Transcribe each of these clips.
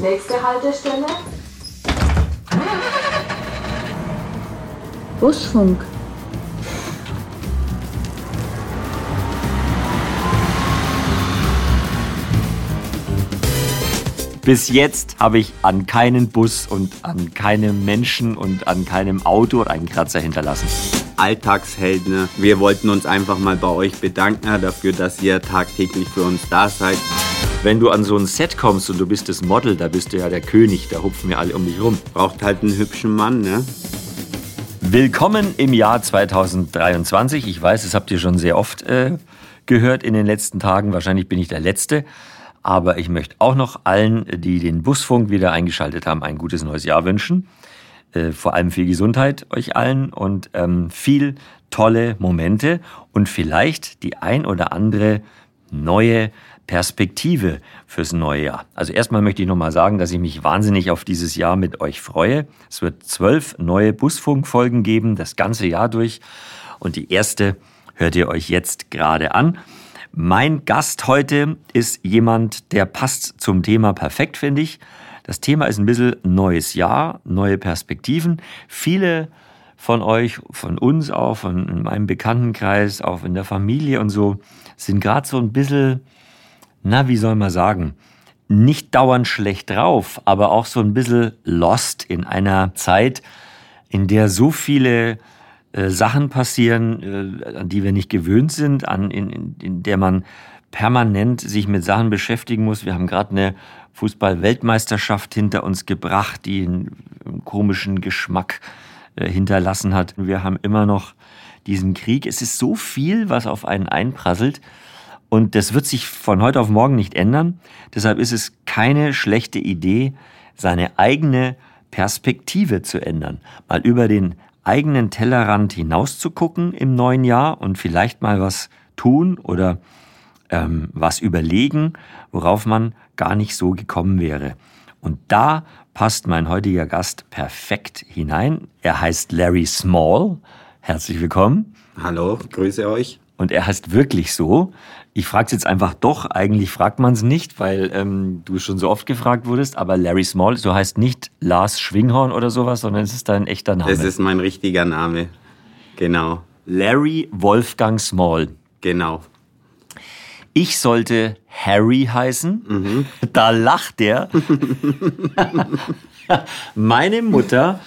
Nächste Haltestelle. Busfunk. Bis jetzt habe ich an keinen Bus und an keinem Menschen und an keinem Auto einen Kratzer hinterlassen. Alltagshelden. Wir wollten uns einfach mal bei euch bedanken dafür, dass ihr tagtäglich für uns da seid. Wenn du an so ein Set kommst und du bist das Model, da bist du ja der König, da hupfen wir alle um dich rum. Braucht halt einen hübschen Mann, ne? Willkommen im Jahr 2023. Ich weiß, das habt ihr schon sehr oft äh, gehört in den letzten Tagen. Wahrscheinlich bin ich der Letzte. Aber ich möchte auch noch allen, die den Busfunk wieder eingeschaltet haben, ein gutes neues Jahr wünschen. Äh, vor allem viel Gesundheit euch allen und ähm, viel tolle Momente und vielleicht die ein oder andere neue Perspektive fürs neue Jahr. Also erstmal möchte ich nochmal sagen, dass ich mich wahnsinnig auf dieses Jahr mit euch freue. Es wird zwölf neue Busfunkfolgen geben, das ganze Jahr durch. Und die erste hört ihr euch jetzt gerade an. Mein Gast heute ist jemand, der passt zum Thema perfekt, finde ich. Das Thema ist ein bisschen neues Jahr, neue Perspektiven. Viele von euch, von uns auch, von meinem Bekanntenkreis, auch in der Familie und so, sind gerade so ein bisschen na, wie soll man sagen, nicht dauernd schlecht drauf, aber auch so ein bisschen lost in einer Zeit, in der so viele äh, Sachen passieren, äh, an die wir nicht gewöhnt sind, an, in, in, in der man permanent sich mit Sachen beschäftigen muss. Wir haben gerade eine Fußball-Weltmeisterschaft hinter uns gebracht, die einen, komischen Geschmack äh, hinterlassen hat. Wir haben immer noch diesen Krieg. Es ist so viel, was auf einen einprasselt. Und das wird sich von heute auf morgen nicht ändern. Deshalb ist es keine schlechte Idee, seine eigene Perspektive zu ändern. Mal über den eigenen Tellerrand hinaus zu gucken im neuen Jahr und vielleicht mal was tun oder ähm, was überlegen, worauf man gar nicht so gekommen wäre. Und da passt mein heutiger Gast perfekt hinein. Er heißt Larry Small. Herzlich willkommen. Hallo, grüße euch. Und er heißt wirklich so. Ich frage es jetzt einfach doch. Eigentlich fragt man es nicht, weil ähm, du schon so oft gefragt wurdest. Aber Larry Small, so heißt nicht Lars Schwinghorn oder sowas, sondern es ist dein echter Name. Das ist mein richtiger Name. Genau. Larry Wolfgang Small. Genau. Ich sollte Harry heißen. Mhm. Da lacht er. Meine Mutter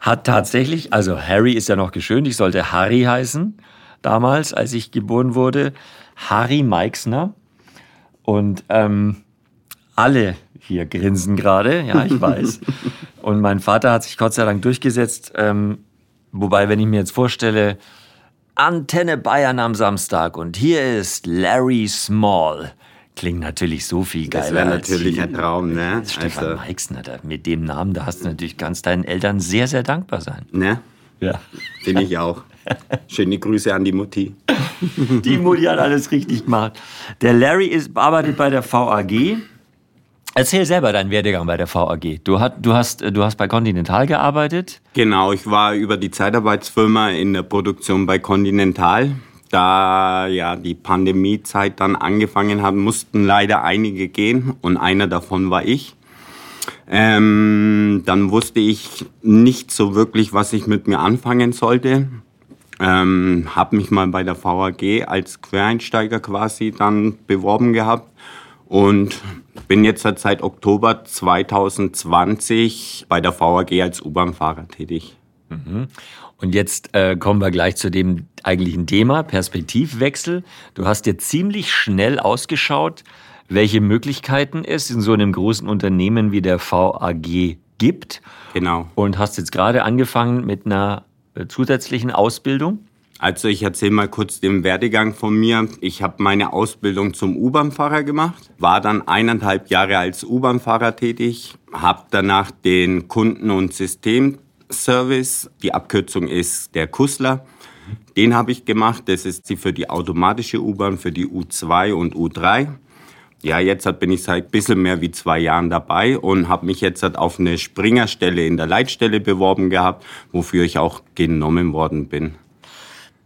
hat tatsächlich, also Harry ist ja noch geschönt, ich sollte Harry heißen damals, als ich geboren wurde. Harry Meixner. Und ähm, alle hier grinsen gerade, ja, ich weiß. Und mein Vater hat sich Gott sei Dank durchgesetzt. Ähm, wobei, wenn ich mir jetzt vorstelle, Antenne Bayern am Samstag und hier ist Larry Small. Klingt natürlich so viel geiler. Das wäre natürlich ein Traum, ne? Stefan also. Meixner, mit dem Namen, da hast du natürlich ganz deinen Eltern sehr, sehr dankbar sein. Ne? Ja. Finde ich auch. Schöne Grüße an die Mutti. Die Mutti hat alles richtig gemacht. Der Larry ist, arbeitet bei der VAG. Erzähl selber deinen Werdegang bei der VAG. Du, hat, du, hast, du hast bei Continental gearbeitet? Genau, ich war über die Zeitarbeitsfirma in der Produktion bei Continental. Da ja die Pandemiezeit dann angefangen hat, mussten leider einige gehen und einer davon war ich. Ähm, dann wusste ich nicht so wirklich, was ich mit mir anfangen sollte. Ähm, habe mich mal bei der VAG als Quereinsteiger quasi dann beworben gehabt und bin jetzt seit Oktober 2020 bei der VAG als U-Bahn-Fahrer tätig. Mhm. Und jetzt äh, kommen wir gleich zu dem eigentlichen Thema, Perspektivwechsel. Du hast dir ziemlich schnell ausgeschaut, welche Möglichkeiten es in so einem großen Unternehmen wie der VAG gibt. Genau. Und hast jetzt gerade angefangen mit einer zusätzlichen Ausbildung? Also ich erzähle mal kurz den Werdegang von mir. Ich habe meine Ausbildung zum U-Bahn-Fahrer gemacht, war dann eineinhalb Jahre als U-Bahn-Fahrer tätig, habe danach den Kunden- und Systemservice, die Abkürzung ist der Kussler, den habe ich gemacht. Das ist sie für die automatische U-Bahn, für die U2 und U3. Ja, jetzt bin ich seit ein bisschen mehr wie zwei Jahren dabei und habe mich jetzt auf eine Springerstelle in der Leitstelle beworben gehabt, wofür ich auch genommen worden bin.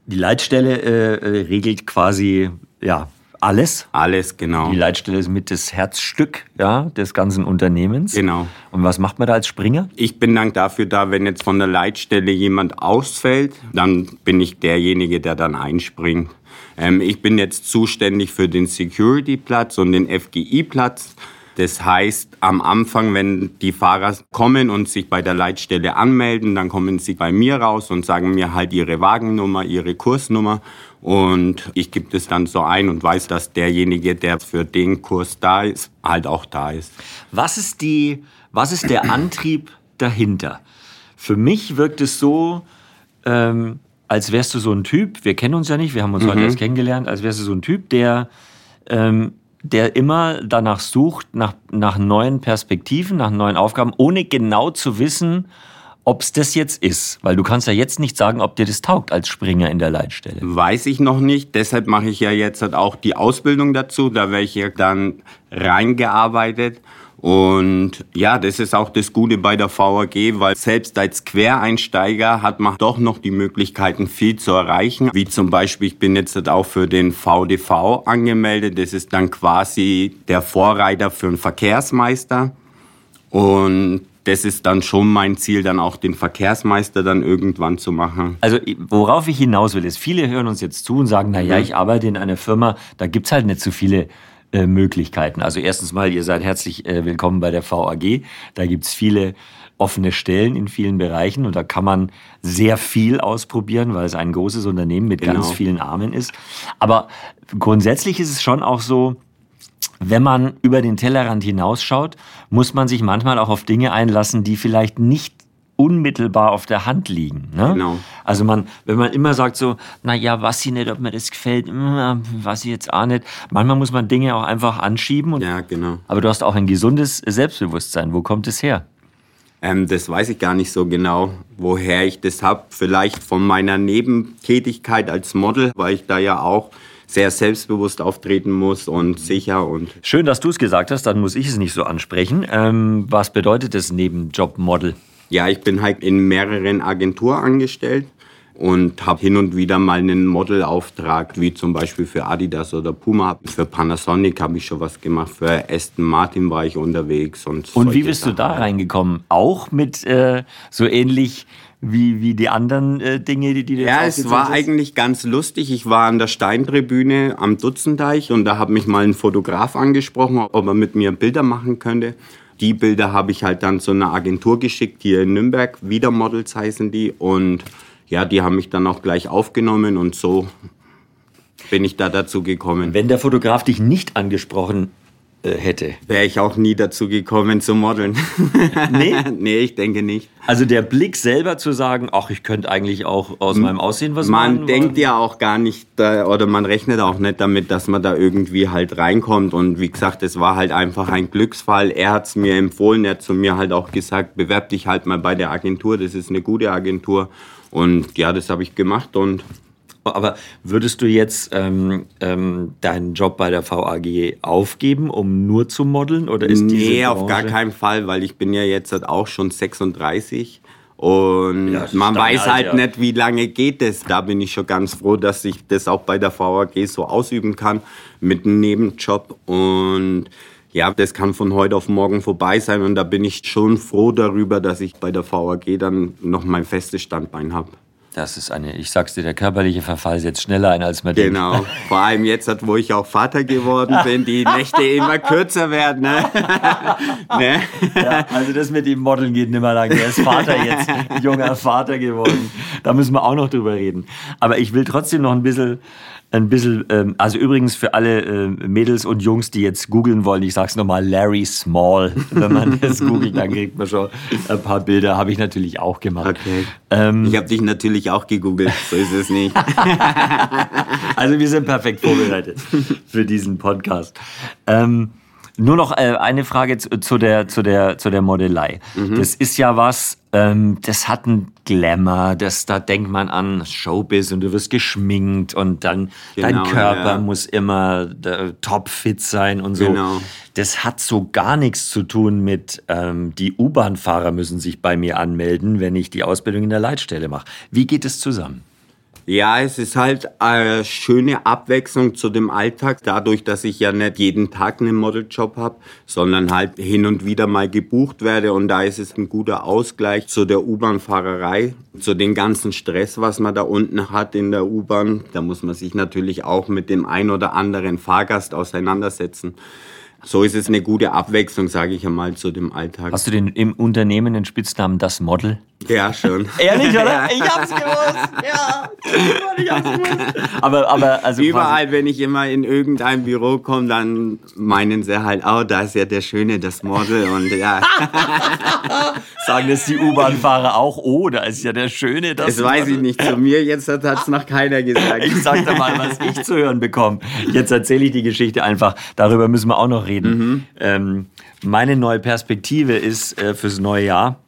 Die Leitstelle äh, regelt quasi ja, alles. Alles, genau. Die Leitstelle ist mit das Herzstück ja, des ganzen Unternehmens. Genau. Und was macht man da als Springer? Ich bin dann dafür da, wenn jetzt von der Leitstelle jemand ausfällt, dann bin ich derjenige, der dann einspringt. Ähm, ich bin jetzt zuständig für den Security-Platz und den FGI-Platz. Das heißt, am Anfang, wenn die Fahrer kommen und sich bei der Leitstelle anmelden, dann kommen sie bei mir raus und sagen mir halt ihre Wagennummer, ihre Kursnummer. Und ich gebe das dann so ein und weiß, dass derjenige, der für den Kurs da ist, halt auch da ist. Was ist, die, was ist der Antrieb dahinter? Für mich wirkt es so, ähm, als wärst du so ein Typ, wir kennen uns ja nicht, wir haben uns mhm. heute erst kennengelernt, als wärst du so ein Typ, der ähm, der immer danach sucht, nach, nach neuen Perspektiven, nach neuen Aufgaben, ohne genau zu wissen, ob es das jetzt ist. Weil du kannst ja jetzt nicht sagen, ob dir das taugt als Springer in der Leitstelle. Weiß ich noch nicht. Deshalb mache ich ja jetzt halt auch die Ausbildung dazu. Da werde ich ja dann reingearbeitet. Und ja, das ist auch das Gute bei der VAG, weil selbst als Quereinsteiger hat man doch noch die Möglichkeiten, viel zu erreichen. Wie zum Beispiel, ich bin jetzt auch für den VDV angemeldet. Das ist dann quasi der Vorreiter für einen Verkehrsmeister. Und das ist dann schon mein Ziel, dann auch den Verkehrsmeister dann irgendwann zu machen. Also worauf ich hinaus will, ist, viele hören uns jetzt zu und sagen, na ja, mhm. ich arbeite in einer Firma, da gibt's halt nicht so viele äh, Möglichkeiten. Also erstens mal, ihr seid herzlich äh, willkommen bei der VAG. Da gibt's viele offene Stellen in vielen Bereichen und da kann man sehr viel ausprobieren, weil es ein großes Unternehmen mit genau. ganz vielen Armen ist. Aber grundsätzlich ist es schon auch so, wenn man über den Tellerrand hinausschaut, muss man sich manchmal auch auf Dinge einlassen, die vielleicht nicht unmittelbar auf der Hand liegen. Ne? Genau. Also man, wenn man immer sagt so, na ja, was ich nicht, ob mir das gefällt, hm, was ich jetzt auch nicht. Manchmal muss man Dinge auch einfach anschieben. Ja, genau. Aber du hast auch ein gesundes Selbstbewusstsein. Wo kommt es her? Ähm, das weiß ich gar nicht so genau, woher ich das habe. Vielleicht von meiner Nebentätigkeit als Model, weil ich da ja auch sehr selbstbewusst auftreten muss und sicher und. Schön, dass du es gesagt hast, dann muss ich es nicht so ansprechen. Ähm, was bedeutet das Nebenjob Model? Ja, ich bin halt in mehreren Agenturen angestellt und habe hin und wieder mal einen Modelauftrag, wie zum Beispiel für Adidas oder Puma. Für Panasonic habe ich schon was gemacht, für Aston Martin war ich unterwegs. Und, und wie bist Sachen. du da reingekommen? Auch mit äh, so ähnlich wie, wie die anderen äh, Dinge, die, die du Ja, es war hast? eigentlich ganz lustig. Ich war an der Steintribüne am Dutzendeich und da hat mich mal ein Fotograf angesprochen, ob er mit mir Bilder machen könnte die Bilder habe ich halt dann zu einer Agentur geschickt, hier in Nürnberg. Wieder Models heißen die. Und ja, die haben mich dann auch gleich aufgenommen und so bin ich da dazu gekommen. Wenn der Fotograf dich nicht angesprochen hätte. Wäre ich auch nie dazu gekommen zu modeln. nee? nee, ich denke nicht. Also der Blick selber zu sagen, ach, ich könnte eigentlich auch aus meinem Aussehen was man machen. Man denkt ja auch gar nicht, oder man rechnet auch nicht damit, dass man da irgendwie halt reinkommt. Und wie gesagt, es war halt einfach ein Glücksfall. Er hat es mir empfohlen, er hat zu mir halt auch gesagt, bewerb dich halt mal bei der Agentur, das ist eine gute Agentur. Und ja, das habe ich gemacht und aber würdest du jetzt ähm, ähm, deinen Job bei der VAG aufgeben, um nur zu modeln? Oder ist nee, auf gar keinen Fall, weil ich bin ja jetzt halt auch schon 36 und ja, man weiß halt ja. nicht, wie lange geht es. Da bin ich schon ganz froh, dass ich das auch bei der VAG so ausüben kann mit einem Nebenjob und ja, das kann von heute auf morgen vorbei sein und da bin ich schon froh darüber, dass ich bei der VAG dann noch mein festes Standbein habe. Das ist eine, ich sag's dir, der körperliche Verfall setzt schneller ein, als man genau. denkt. Genau. Vor allem jetzt, wo ich auch Vater geworden bin, die Nächte immer kürzer werden. Ne? ne? Ja, also das mit dem Modeln geht nicht mehr lang. Er ist Vater jetzt, junger Vater geworden. Da müssen wir auch noch drüber reden. Aber ich will trotzdem noch ein bisschen ein bisschen, ähm, also übrigens für alle äh, Mädels und Jungs, die jetzt googeln wollen, ich sag's nochmal, Larry Small. Wenn man das googelt, dann kriegt man schon ein paar Bilder. Habe ich natürlich auch gemacht. Okay. Ähm, ich habe dich natürlich auch gegoogelt, so ist es nicht. also wir sind perfekt vorbereitet für diesen Podcast. Ähm, nur noch äh, eine Frage zu, zu, der, zu, der, zu der Modelei. Mhm. Das ist ja was, ähm, das hat einen Glamour, das, da denkt man an Showbiz und du wirst geschminkt und dann genau, dein Körper ja. muss immer äh, topfit sein und so. Genau. Das hat so gar nichts zu tun mit, ähm, die U-Bahn-Fahrer müssen sich bei mir anmelden, wenn ich die Ausbildung in der Leitstelle mache. Wie geht es zusammen? Ja, es ist halt eine schöne Abwechslung zu dem Alltag, dadurch, dass ich ja nicht jeden Tag einen Modeljob habe, sondern halt hin und wieder mal gebucht werde. Und da ist es ein guter Ausgleich zu der U-Bahn-Fahrerei, zu dem ganzen Stress, was man da unten hat in der U-Bahn. Da muss man sich natürlich auch mit dem ein oder anderen Fahrgast auseinandersetzen so ist es eine gute Abwechslung, sage ich einmal, zu dem Alltag. Hast du denn im Unternehmen den Spitznamen das Model? Ja, schon. Ehrlich, oder? Ich hab's gewusst. Ja, ich hab's gewusst. Aber, aber, also. Überall, wenn ich immer in irgendein Büro komme, dann meinen sie halt, oh, da ist ja der Schöne, das Model und ja. Sagen das die U-Bahn-Fahrer auch? Oh, da ist ja der Schöne, das Das weiß ich nicht. Zu mir jetzt hat es noch keiner gesagt. Ich sag dir mal, was ich zu hören bekomme. Jetzt erzähle ich die Geschichte einfach. Darüber müssen wir auch noch reden. Mhm. Ähm, meine neue Perspektive ist äh, fürs neue Jahr,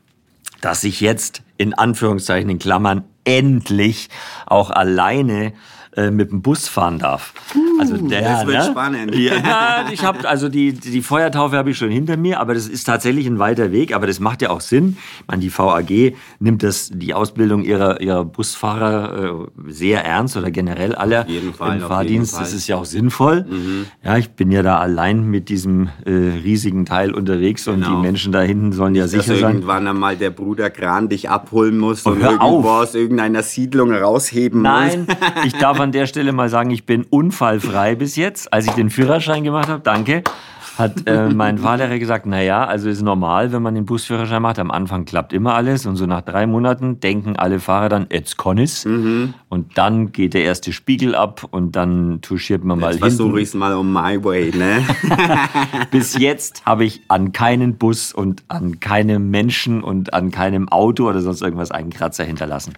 dass ich jetzt in Anführungszeichen in Klammern endlich auch alleine äh, mit dem Bus fahren darf. also der, das wird ne? spannend. Ja, ich habe also die, die Feuertaufe habe ich schon hinter mir, aber das ist tatsächlich ein weiter Weg, aber das macht ja auch Sinn. Meine, die VAG nimmt das die Ausbildung ihrer ihrer Busfahrer äh, sehr ernst oder generell alle auf jeden Fall, im Fahrdienst. Das ist ja auch sinnvoll. Mhm. Ja, ich bin ja da allein mit diesem äh, riesigen Teil unterwegs genau. und die genau. Menschen da hinten sollen ja sicher dass sein. irgendwann einmal der Bruder Kran dich abholen muss oh, und irgendwo auf. aus irgendeiner Siedlung rausheben Nein, muss. Nein, ich darf an der Stelle mal sagen, ich bin unfallfrei bis jetzt. Als ich den Führerschein gemacht habe, danke, hat äh, mein Fahrlehrer gesagt, naja, also ist normal, wenn man den Busführerschein macht. Am Anfang klappt immer alles und so nach drei Monaten denken alle Fahrer dann, jetzt konnis. Mhm. Und dann geht der erste Spiegel ab und dann touchiert man mal hin. versuche ich es mal um my way, ne? Bis jetzt habe ich an keinen Bus und an keinem Menschen und an keinem Auto oder sonst irgendwas einen Kratzer hinterlassen.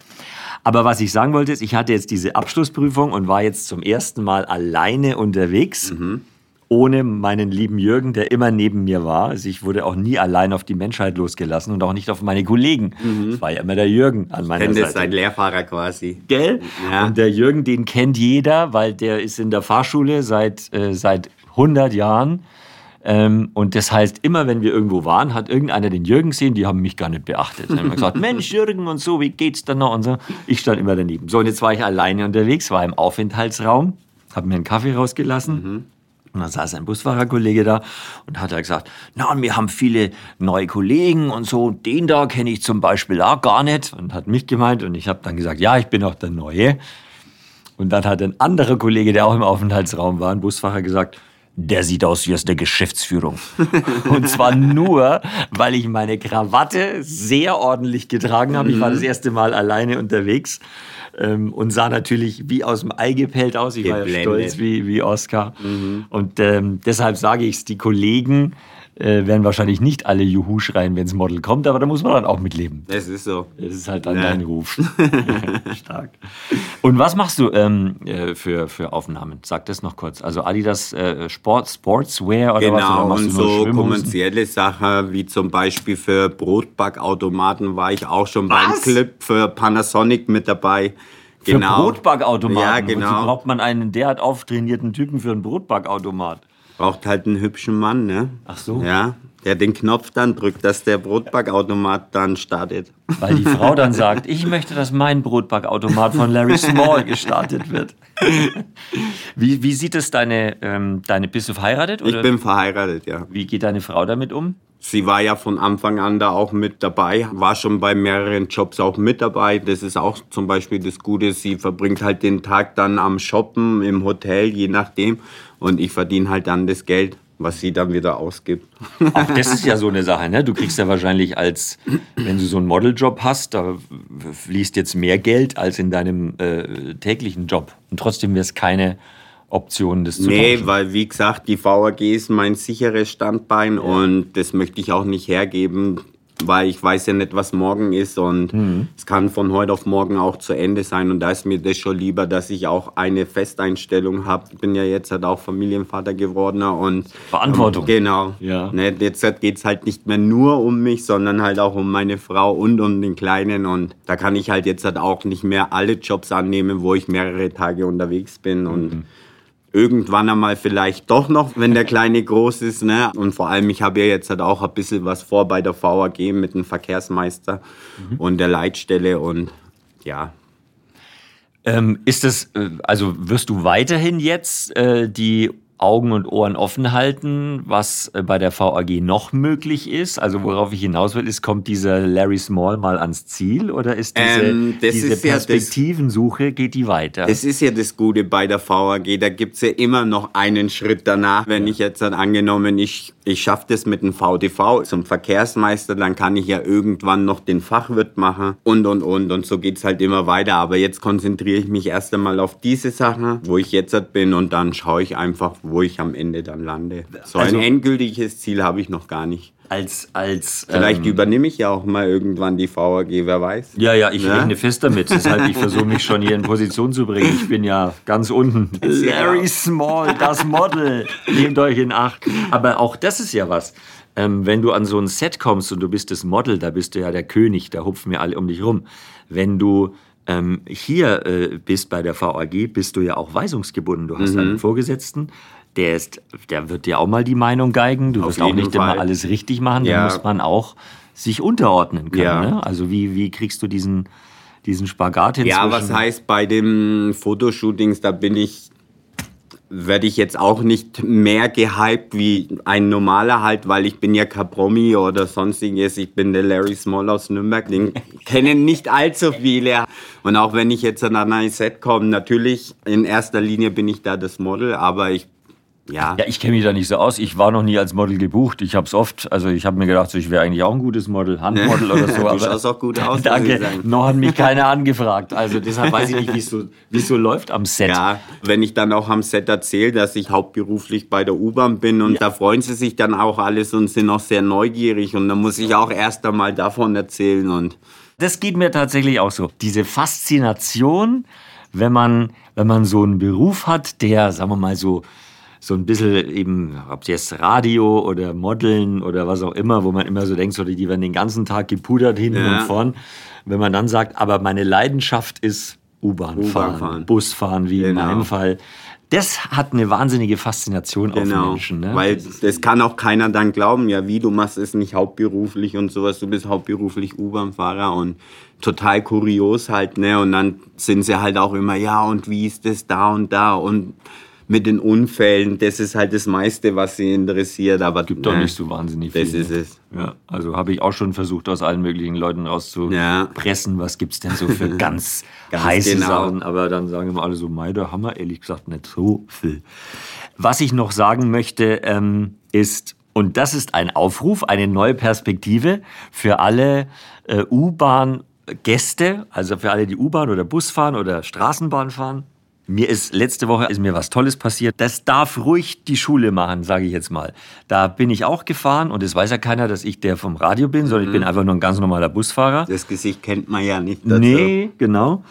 Aber was ich sagen wollte, ist, ich hatte jetzt diese Abschlussprüfung und war jetzt zum ersten Mal alleine unterwegs. Mhm. Ohne meinen lieben Jürgen, der immer neben mir war. Also ich wurde auch nie allein auf die Menschheit losgelassen und auch nicht auf meine Kollegen. Mhm. Es war ja immer der Jürgen an meiner Seite. sein Lehrfahrer quasi. Gell? Ja. Und der Jürgen, den kennt jeder, weil der ist in der Fahrschule seit, äh, seit 100 Jahren. Ähm, und das heißt, immer wenn wir irgendwo waren, hat irgendeiner den Jürgen gesehen, die haben mich gar nicht beachtet. Dann haben gesagt, Mensch, Jürgen und so, wie geht's dann noch? Und so. Ich stand immer daneben. So, und jetzt war ich alleine unterwegs, war im Aufenthaltsraum, habe mir einen Kaffee rausgelassen. Mhm. Und dann saß ein Busfahrerkollege da und hat er gesagt, na, wir haben viele neue Kollegen und so, den da kenne ich zum Beispiel auch gar nicht und hat mich gemeint und ich habe dann gesagt, ja, ich bin auch der Neue. Und dann hat ein anderer Kollege, der auch im Aufenthaltsraum war, ein Busfahrer gesagt, der sieht aus wie aus der Geschäftsführung. Und zwar nur, weil ich meine Krawatte sehr ordentlich getragen habe. Ich war das mhm. erste Mal alleine unterwegs ähm, und sah natürlich wie aus dem Ei gepellt aus. Ich Geblendet. war ja stolz wie, wie Oscar. Mhm. Und ähm, deshalb sage ich es, die Kollegen, äh, werden wahrscheinlich nicht alle Juhu schreien, wenns Model kommt, aber da muss man dann auch mitleben. Das ist so. Das ist halt dann ja. dein Ruf. Stark. Und was machst du ähm, äh, für, für Aufnahmen? Sag das noch kurz. Also Adidas äh, Sport, Sportswear oder genau, was? Genau, und so kommerzielle Sachen wie zum Beispiel für Brotbackautomaten war ich auch schon was? beim Clip für Panasonic mit dabei. Genau. Für Brotbackautomaten? Ja, genau. Wozu braucht man einen derart auftrainierten Typen für einen Brotbackautomat? Braucht halt einen hübschen Mann, ne? Ach so. Ja, der den Knopf dann drückt, dass der Brotbackautomat dann startet. Weil die Frau dann sagt, ich möchte, dass mein Brotbackautomat von Larry Small gestartet wird. Wie, wie sieht es deine, ähm, deine, bist du verheiratet? Oder? Ich bin verheiratet, ja. Wie geht deine Frau damit um? Sie war ja von Anfang an da auch mit dabei, war schon bei mehreren Jobs auch mit dabei. Das ist auch zum Beispiel das Gute. Sie verbringt halt den Tag dann am Shoppen, im Hotel, je nachdem. Und ich verdiene halt dann das Geld, was sie dann wieder ausgibt. Auch das ist ja so eine Sache, ne? Du kriegst ja wahrscheinlich als, wenn du so einen Modeljob hast, da fließt jetzt mehr Geld als in deinem äh, täglichen Job. Und trotzdem wäre es keine Option, das zu Nee, tauschen. weil wie gesagt, die VAG ist mein sicheres Standbein ja. und das möchte ich auch nicht hergeben weil ich weiß ja nicht, was morgen ist und mhm. es kann von heute auf morgen auch zu Ende sein und da ist mir das schon lieber, dass ich auch eine Festeinstellung habe. Ich bin ja jetzt halt auch Familienvater geworden und Verantwortung. Ähm, genau. Ja. Ne, jetzt geht es halt nicht mehr nur um mich, sondern halt auch um meine Frau und um den Kleinen und da kann ich halt jetzt halt auch nicht mehr alle Jobs annehmen, wo ich mehrere Tage unterwegs bin mhm. Irgendwann einmal vielleicht doch noch, wenn der Kleine groß ist. Ne? Und vor allem, ich habe ja jetzt halt auch ein bisschen was vor bei der VAG mit dem Verkehrsmeister mhm. und der Leitstelle und ja. Ähm, ist das, äh, also wirst du weiterhin jetzt äh, die Augen und Ohren offen halten, was äh, bei der VAG noch möglich ist? Also worauf ich hinaus will, ist, kommt dieser Larry Small mal ans Ziel oder ist diese, Ähm, diese ist ja das- Perspektivensuche, geht die weiter? Es ist ja das Gute bei der VAG, da gibt's ja immer noch einen Schritt danach. Wenn ich jetzt dann angenommen, ich, ich schaffe das mit dem VTV zum Verkehrsmeister, dann kann ich ja irgendwann noch den Fachwirt machen und, und, und. Und so geht's halt immer weiter. Aber jetzt konzentriere ich mich erst einmal auf diese Sachen, wo ich jetzt bin und dann schaue ich einfach, wo ich am Ende dann lande. So Also- ein endgültiges Ziel habe ich noch gar nicht. Als, als, Vielleicht ähm, übernehme ich ja auch mal irgendwann die VAG, wer weiß. Ja, ja, ich Ja? rechne fest damit. Deshalb, ich versuche mich schon hier in Position zu bringen. Ich bin ja ganz unten. Larry. Small, das Model. Nehmt euch in Acht. Aber auch das ist ja was. Ähm, wenn du an so ein Set kommst und du bist das Model, da bist du ja der König, da hupfen wir alle um dich rum. Wenn du ähm, hier äh, bist bei der VAG, bist du ja auch weisungsgebunden. Du hast Mhm. einen Vorgesetzten, der, ist, der wird dir auch mal die Meinung geigen. Du Auf wirst auch nicht immer Fall. alles richtig machen. Da Ja. muss man auch sich unterordnen können. Ja. Ne? Also wie, wie kriegst du diesen, diesen Spagat hin? Ja, was heißt bei den Fotoshootings, da bin ich, werde ich jetzt auch nicht mehr gehypt wie ein normaler halt, weil ich bin ja kein Promi oder sonstiges. Ich bin der Larry Small aus Nürnberg, den kennen nicht allzu viele. Und auch wenn ich jetzt an ein Set komme, natürlich in erster Linie bin ich da das Model, aber ich, ja, Ja, ich kenne mich da nicht so aus. Ich war noch nie als Model gebucht. Ich habe es oft, also ich habe mir gedacht, so, ich wäre eigentlich auch ein gutes Model, Handmodel oder so. Du schaust auch gut aus, Danke. Noch hat mich keiner angefragt. Also deshalb weiß ich nicht, wie es so, es so läuft am Set. Ja, wenn ich dann auch am Set erzähle, dass ich hauptberuflich bei der U-Bahn bin und da freuen sie sich dann auch alles und sind auch sehr neugierig und dann muss ich auch erst einmal davon erzählen und Das geht mir tatsächlich auch so. Diese Faszination, wenn man, wenn man so einen Beruf hat, der, sagen wir mal, so, so ein bisschen eben, ob jetzt Radio oder Modeln oder was auch immer, wo man immer so denkt, so, die werden den ganzen Tag gepudert hinten Ja. und vorn. Wenn man dann sagt, aber meine Leidenschaft ist U-Bahn fahren, fahren. Bus fahren, wie in Genau. meinem Fall. Das hat eine wahnsinnige Faszination auf genau, Menschen. Ne? weil das kann auch keiner dann glauben, ja wie, du machst es nicht hauptberuflich und sowas, du bist hauptberuflich U-Bahn-Fahrer und total kurios halt, ne, und dann sind sie halt auch immer, ja und wie ist das da und da und mit den Unfällen, das ist halt das meiste, was sie interessiert, aber gibt doch nicht so wahnsinnig viel. Das ist ne? es. Ja, also habe ich auch schon versucht, aus allen möglichen Leuten rauszupressen. Was gibt's denn so für ganz, Ganz heiße genau. Sachen? Aber dann sagen immer alle so, mei, da haben wir ehrlich gesagt nicht so viel. Was ich noch sagen möchte, ähm, ist, und das ist ein Aufruf, eine neue Perspektive für alle äh, U-Bahn-Gäste, also für alle, die U-Bahn oder Bus fahren oder Straßenbahn fahren. Mir ist letzte Woche ist mir was Tolles passiert. Das darf ruhig die Schule machen, sage ich jetzt mal. Da bin ich auch gefahren und es weiß ja keiner, dass ich der vom Radio bin, sondern ich bin einfach nur ein ganz normaler Busfahrer. Das Gesicht kennt man ja nicht. dazu. Nee, genau.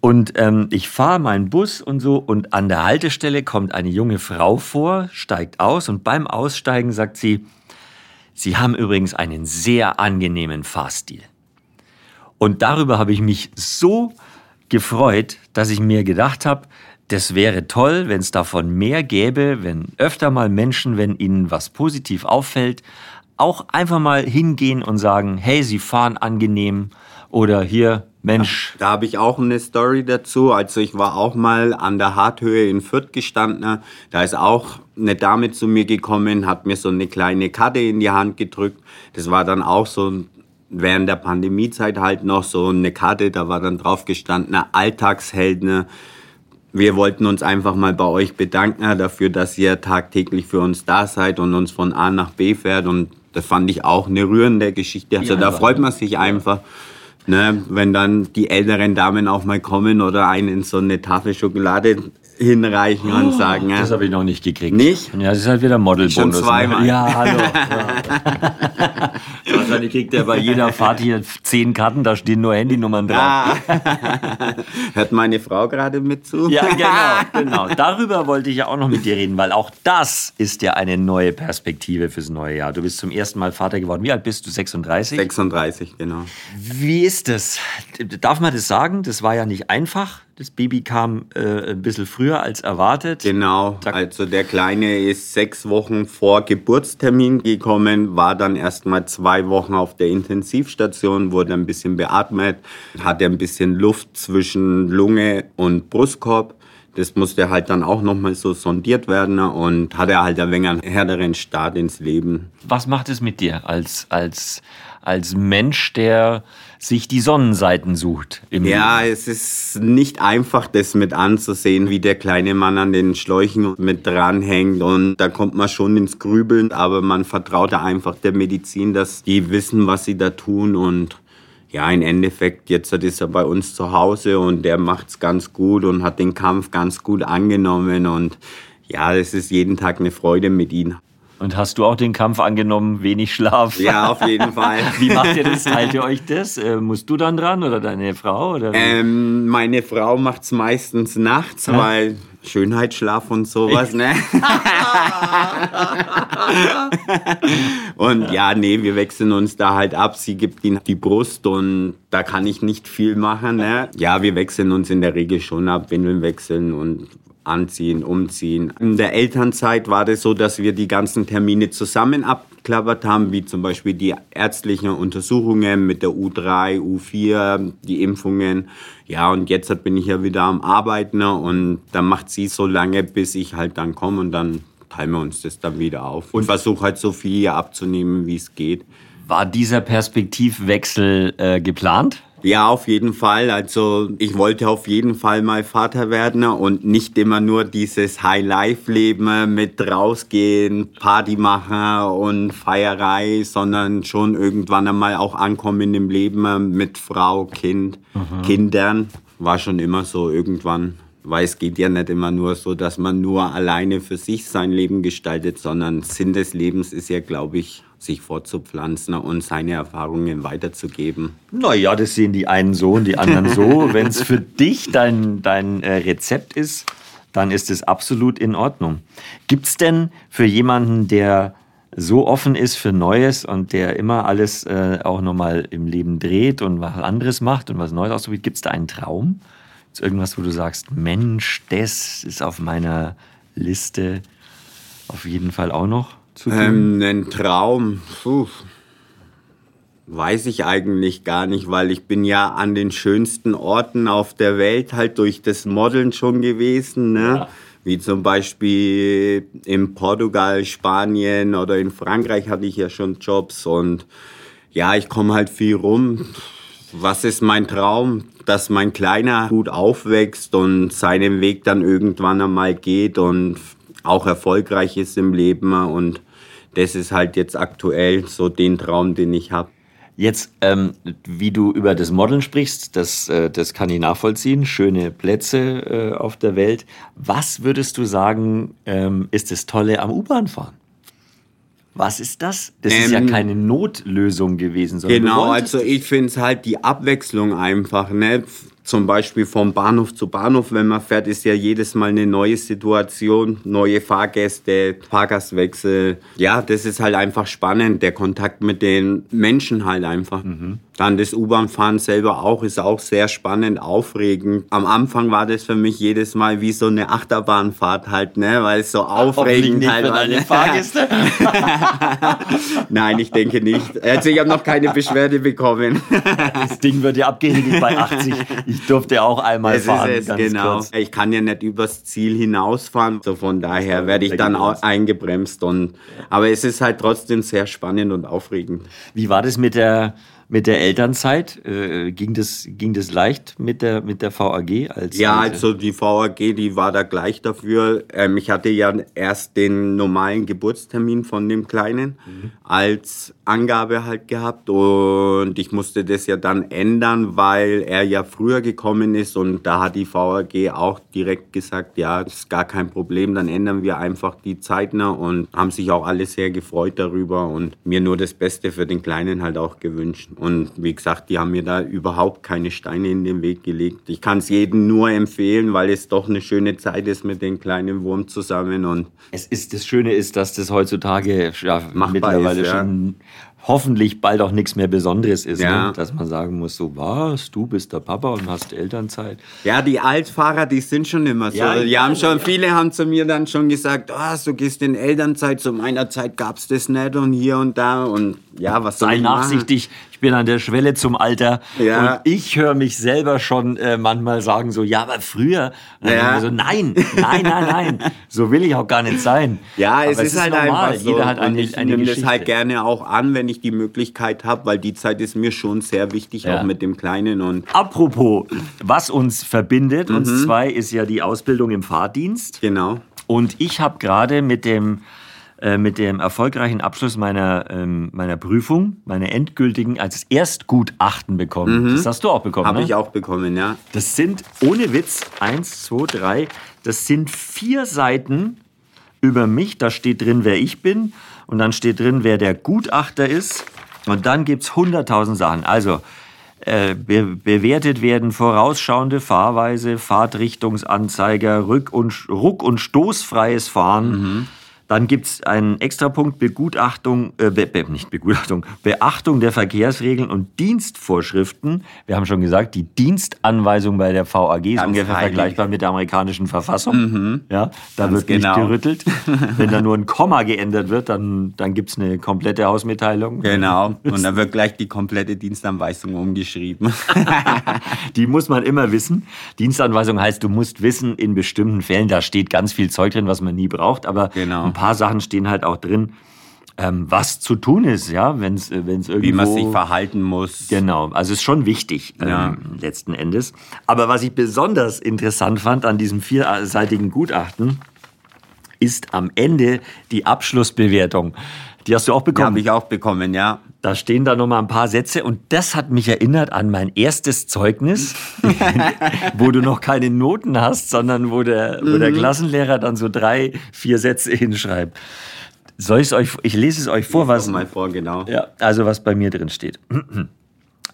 Und ähm, ich fahre meinen Bus und so und an der Haltestelle kommt eine junge Frau vor, steigt aus und beim Aussteigen sagt sie, Sie haben übrigens einen sehr angenehmen Fahrstil. Und darüber habe ich mich so gefreut, dass ich mir gedacht habe, das wäre toll, wenn es davon mehr gäbe, wenn öfter mal Menschen, wenn ihnen was positiv auffällt, auch einfach mal hingehen und sagen, hey, Sie fahren angenehm oder hier, Mensch, Da habe ich auch eine Story dazu. Also ich war auch mal an der Harthöhe in Fürth gestanden. Da ist auch eine Dame zu mir gekommen, hat mir so eine kleine Karte in die Hand gedrückt. Das war dann auch so während der Pandemiezeit halt noch so eine Karte, da war dann drauf gestanden, Alltagsheld. Ne? Wir wollten uns einfach mal bei euch bedanken dafür, dass ihr tagtäglich für uns da seid und uns von A nach B fährt. Und das fand ich auch eine rührende Geschichte. Also da freut man sich einfach. Ne, wenn dann die älteren Damen auch mal kommen oder einen so eine Tafel Schokolade hinreichen und sagen, Oh, das ja, habe ich noch nicht gekriegt. Nicht? Ja, das ist halt wieder Modelbonus. Schon zweimal. Ne? Ja, hallo. Ja. Wahrscheinlich kriegt er bei jeder Fahrt hier zehn Karten, da stehen nur Handynummern drauf. ah, hört meine Frau gerade mit zu? Ja, genau, genau. Darüber wollte ich ja auch noch mit dir reden, weil auch das ist ja eine neue Perspektive fürs neue Jahr. Du bist zum ersten Mal Vater geworden. Wie alt bist du? 36? 36, genau. Wie ist das? Darf man das sagen? Das war ja nicht einfach. Das Baby kam äh, ein bisschen früher als erwartet. Genau, also der Kleine ist sechs Wochen vor Geburtstermin gekommen, war dann erst mal zwei Wochen auf der Intensivstation, wurde ein bisschen beatmet, hatte ein bisschen Luft zwischen Lunge und Brustkorb. Das musste halt dann auch nochmal so sondiert werden und hatte halt ein wenig einen härteren Start ins Leben. Was macht es mit dir als, als, als Mensch, der sich die Sonnenseiten sucht. ja, Leben. es ist nicht einfach, das mit anzusehen, wie der kleine Mann an den Schläuchen mit dranhängt. Und da kommt man schon ins Grübeln, aber man vertraut da einfach der Medizin, dass die wissen, was sie da tun. Und ja, im Endeffekt, jetzt ist er bei uns zu Hause und der macht es ganz gut und hat den Kampf ganz gut angenommen. Und ja, es ist jeden Tag eine Freude mit ihm. Und hast du auch den Kampf angenommen, wenig Schlaf? Ja, auf jeden Fall. Wie macht ihr das? Teilt ihr euch das? Äh, musst du dann dran oder deine Frau? Oder ähm, meine Frau macht es meistens nachts, ja? weil Schönheitsschlaf und sowas, ne? und ja, nee, wir wechseln uns da halt ab. Sie gibt ihm die Brust und da kann ich nicht viel machen, ne? Ja, wir wechseln uns in der Regel schon ab, Windeln wechseln und anziehen, umziehen. In der Elternzeit war das so, dass wir die ganzen Termine zusammen abklappert haben, wie zum Beispiel die ärztlichen Untersuchungen mit der U3, U4, die Impfungen. Ja, und jetzt bin ich ja wieder am Arbeiten und dann macht sie so lange, bis ich halt dann komme und dann teilen wir uns das dann wieder auf und versuche halt so viel abzunehmen, wie es geht. War dieser Perspektivwechsel äh, geplant? Ja, auf jeden Fall. Also ich wollte auf jeden Fall mal Vater werden und nicht immer nur dieses High-Life-Leben mit rausgehen, Party machen und Feierei, sondern schon irgendwann einmal auch ankommen im Leben mit Frau, Kind, mhm. Kindern. War schon immer so irgendwann. Weil es geht ja nicht immer nur so, dass man nur alleine für sich sein Leben gestaltet, sondern Sinn des Lebens ist ja, glaube ich, sich fortzupflanzen und seine Erfahrungen weiterzugeben. Naja, das sehen die einen so und die anderen so. Wenn es für dich dein, dein äh, Rezept ist, dann ist es absolut in Ordnung. Gibt es denn für jemanden, der so offen ist für Neues und der immer alles äh, auch nochmal im Leben dreht und was anderes macht und was Neues ausprobiert, gibt es da einen Traum? Ist irgendwas, wo du sagst, Mensch, das ist auf meiner Liste auf jeden Fall auch noch? zu tun? Ähm, ein Traum, Puh. weiß ich eigentlich gar nicht, weil ich bin ja an den schönsten Orten auf der Welt halt durch das Modeln schon gewesen. Ne? Ja. Wie zum Beispiel in Portugal, Spanien oder in Frankreich hatte ich ja schon Jobs und ja, ich komme halt viel rum. Was ist mein Traum? Dass mein Kleiner gut aufwächst und seinen Weg dann irgendwann einmal geht und auch erfolgreich ist im Leben und das ist halt jetzt aktuell so den Traum, den ich habe. Jetzt, ähm, wie du über das Modeln sprichst, das, äh, das kann ich nachvollziehen. Schöne Plätze äh, auf der Welt. Was würdest du sagen, ähm, ist das Tolle am U-Bahn-Fahren? Was ist das? Das ähm, ist ja ähm, keine Notlösung gewesen. genau, also ich finde es halt die Abwechslung einfach. Ne? zum Beispiel vom Bahnhof zu Bahnhof, wenn man fährt, ist ja jedes Mal eine neue Situation, neue Fahrgäste, Fahrgastwechsel. Ja, das ist halt einfach spannend, der Kontakt mit den Menschen halt einfach. Mhm. Dann das U-Bahn-Fahren selber auch, ist auch sehr spannend, aufregend. Am Anfang war das für mich jedes Mal wie so eine Achterbahnfahrt halt, ne, weil es so aufregend nicht halt war. Ne? Fahrgäste? Nein, ich denke nicht. Also ich habe noch keine Beschwerde bekommen. das Ding wird ja abgehängt bei 80. Ich durfte auch einmal es fahren. Ist es, genau. Kurz. Ich kann ja nicht übers Ziel hinausfahren, so von daher werde ich dann auch eingebremst. Und, aber es ist halt trotzdem sehr spannend und aufregend. Wie war das mit der mit der Elternzeit, äh, ging, das, ging das leicht mit der, mit der VAG? Als, ja, also die VAG, die war da gleich dafür. Ähm, ich hatte ja erst den normalen Geburtstermin von dem Kleinen mhm. als Angabe halt gehabt und ich musste das ja dann ändern, weil er ja früher gekommen ist und da hat die VAG auch direkt gesagt, ja, das ist gar kein Problem, dann ändern wir einfach die Zeitner und haben sich auch alle sehr gefreut darüber und mir nur das Beste für den Kleinen halt auch gewünscht. Und wie gesagt, die haben mir da überhaupt keine Steine in den Weg gelegt. Ich kann es jedem nur empfehlen, weil es doch eine schöne Zeit ist mit dem kleinen Wurm zusammen. Und es ist das Schöne ist, dass das heutzutage ja, mittlerweile ist, ja. schon hoffentlich bald auch nichts mehr Besonderes ist, Ja. ne? dass man sagen muss, so was, du bist der Papa und hast Elternzeit. Ja, die Altfahrer, die sind schon immer so. Ja, die haben schon, ja. viele haben zu mir dann schon gesagt, oh, du gehst in Elternzeit, zu meiner Zeit gab's das nicht und hier und da und ja, was soll Sei ich machen? nachsichtig, ich bin an der Schwelle zum Alter Ja. und ich höre mich selber schon äh, manchmal sagen so, ja, aber früher. Ja. so, nein, nein, nein, nein, so will ich auch gar nicht sein. Ja, es Aber ist, halt normal. einfach so. Jeder hat eine, ich eine nehme das halt gerne auch an, wenn ich die Möglichkeit habe, weil die Zeit ist mir schon sehr wichtig, Ja. auch mit dem Kleinen und Apropos, was uns verbindet, Mhm. uns zwei, ist ja die Ausbildung im Fahrdienst. genau. Und ich habe gerade mit dem, äh, mit dem erfolgreichen Abschluss meiner, ähm, meiner Prüfung, meiner endgültigen, als Erstgutachten bekommen. Das hast du auch bekommen, Habe ne? Mhm. ich auch bekommen, ja. Das sind, ohne Witz, eins, zwei, drei, das sind vier Seiten über mich. Da steht drin, wer ich bin. Und dann steht drin, wer der Gutachter ist. Und dann gibt es 100.000 Sachen. Also, äh, be bewertet werden vorausschauende Fahrweise, Fahrtrichtungsanzeiger, Rück- und, Ruck- und stoßfreies Fahren. Dann gibt es einen Extrapunkt Begutachtung, äh, be, be, nicht Begutachtung, Beachtung der Verkehrsregeln und Dienstvorschriften. Wir haben schon gesagt, die Dienstanweisung bei der VAG ist Ganz ungefähr heilig. vergleichbar mit der amerikanischen Verfassung. Ja, da Ganz wird genau. nicht gerüttelt. Wenn da nur ein Komma geändert wird, dann, dann gibt es eine komplette Hausmitteilung. Genau. Und dann wird gleich die komplette Dienstanweisung umgeschrieben. Die muss man immer wissen. Dienstanweisung heißt, du musst wissen, in bestimmten Fällen, da steht ganz viel Zeug drin, was man nie braucht, aber Genau. Paar Sachen stehen halt auch drin, ähm, was zu tun ist, ja, wenn es irgendwo... Wie man sich verhalten muss. Genau, also ist schon wichtig Ja. ähm, letzten Endes. Aber was ich besonders interessant fand an diesem vierseitigen Gutachten, ist am Ende die Abschlussbewertung. Die hast du auch Die bekommen. habe ich auch bekommen, ja. Da stehen da noch mal ein paar Sätze und das hat mich erinnert an mein erstes Zeugnis, wo du noch keine Noten hast, sondern wo der, wo Mhm. der Klassenlehrer dann so drei, vier Sätze hinschreibt. Soll ich euch, ich lese es euch vor, was, Mal vor, genau. ja, also was bei mir drin steht.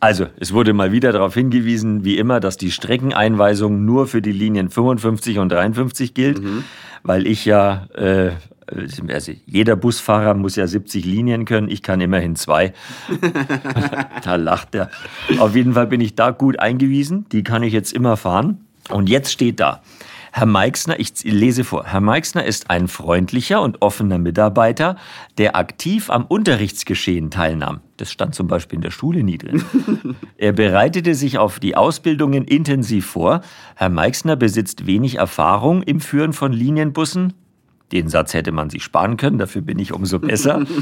Also, es wurde mal wieder darauf hingewiesen, wie immer, dass die Streckeneinweisung nur für die Linien 55 und 53 gilt, weil ich ja, äh, also jeder Busfahrer muss ja 70 Linien können, ich kann immerhin zwei. da lacht er. Auf jeden Fall bin ich da gut eingewiesen, die kann ich jetzt immer fahren. Und jetzt steht da, Herr Meixner, ich lese vor, Herr Meixner ist ein freundlicher und offener Mitarbeiter, der aktiv am Unterrichtsgeschehen teilnahm. Das stand zum Beispiel in der Schule nie drin. er bereitete sich auf die Ausbildungen intensiv vor. Herr Meixner besitzt wenig Erfahrung im Führen von Linienbussen. Den Satz hätte man sich sparen können, dafür bin ich umso besser.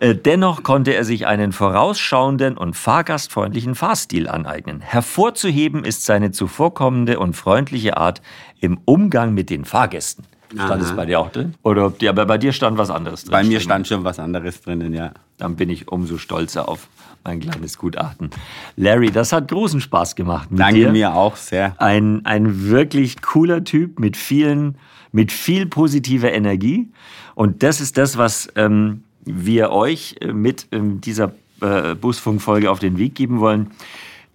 Äh, Dennoch konnte er sich einen vorausschauenden und fahrgastfreundlichen Fahrstil aneignen. Hervorzuheben ist seine zuvorkommende und freundliche Art im Umgang mit den Fahrgästen. Stand es Aha. bei dir auch drin? Oder ob aber bei dir stand was anderes drin? Bei mir stand schon was anderes drinnen, ja. Dann bin ich umso stolzer auf mein kleines Gutachten. Larry, das hat großen Spaß gemacht mit Danke dir. mir auch sehr. Ein, ein wirklich cooler Typ mit vielen, mit viel positiver Energie. Und das ist das, was ähm, wir euch äh, mit ähm, dieser äh, Busfunkfolge auf den Weg geben wollen.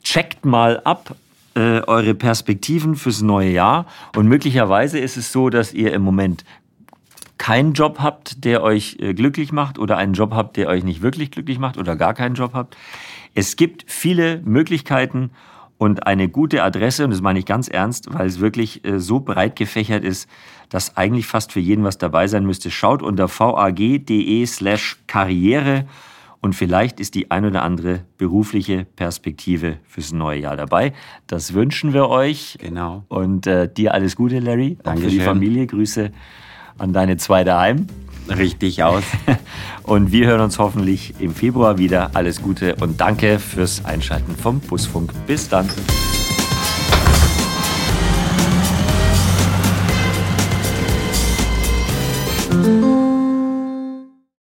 Checkt mal ab äh, eure Perspektiven fürs neue Jahr. Und möglicherweise ist es so, dass ihr im Moment keinen Job habt, der euch äh, glücklich macht oder einen Job habt, der euch nicht wirklich glücklich macht oder gar keinen Job habt. Es gibt viele Möglichkeiten und eine gute Adresse, und das meine ich ganz ernst, weil es wirklich äh, so breit gefächert ist, dass eigentlich fast für jeden was dabei sein müsste. Schaut unter vag.de slash Karriere und vielleicht ist die ein oder andere berufliche Perspektive fürs neue Jahr dabei. Das wünschen wir euch. Genau. Und äh, dir alles Gute, Larry. Auch für die. Familie. Grüße an deine zwei daheim. Richtig aus. Und wir hören uns hoffentlich im Februar wieder. Alles Gute und danke fürs Einschalten vom Busfunk. Bis dann.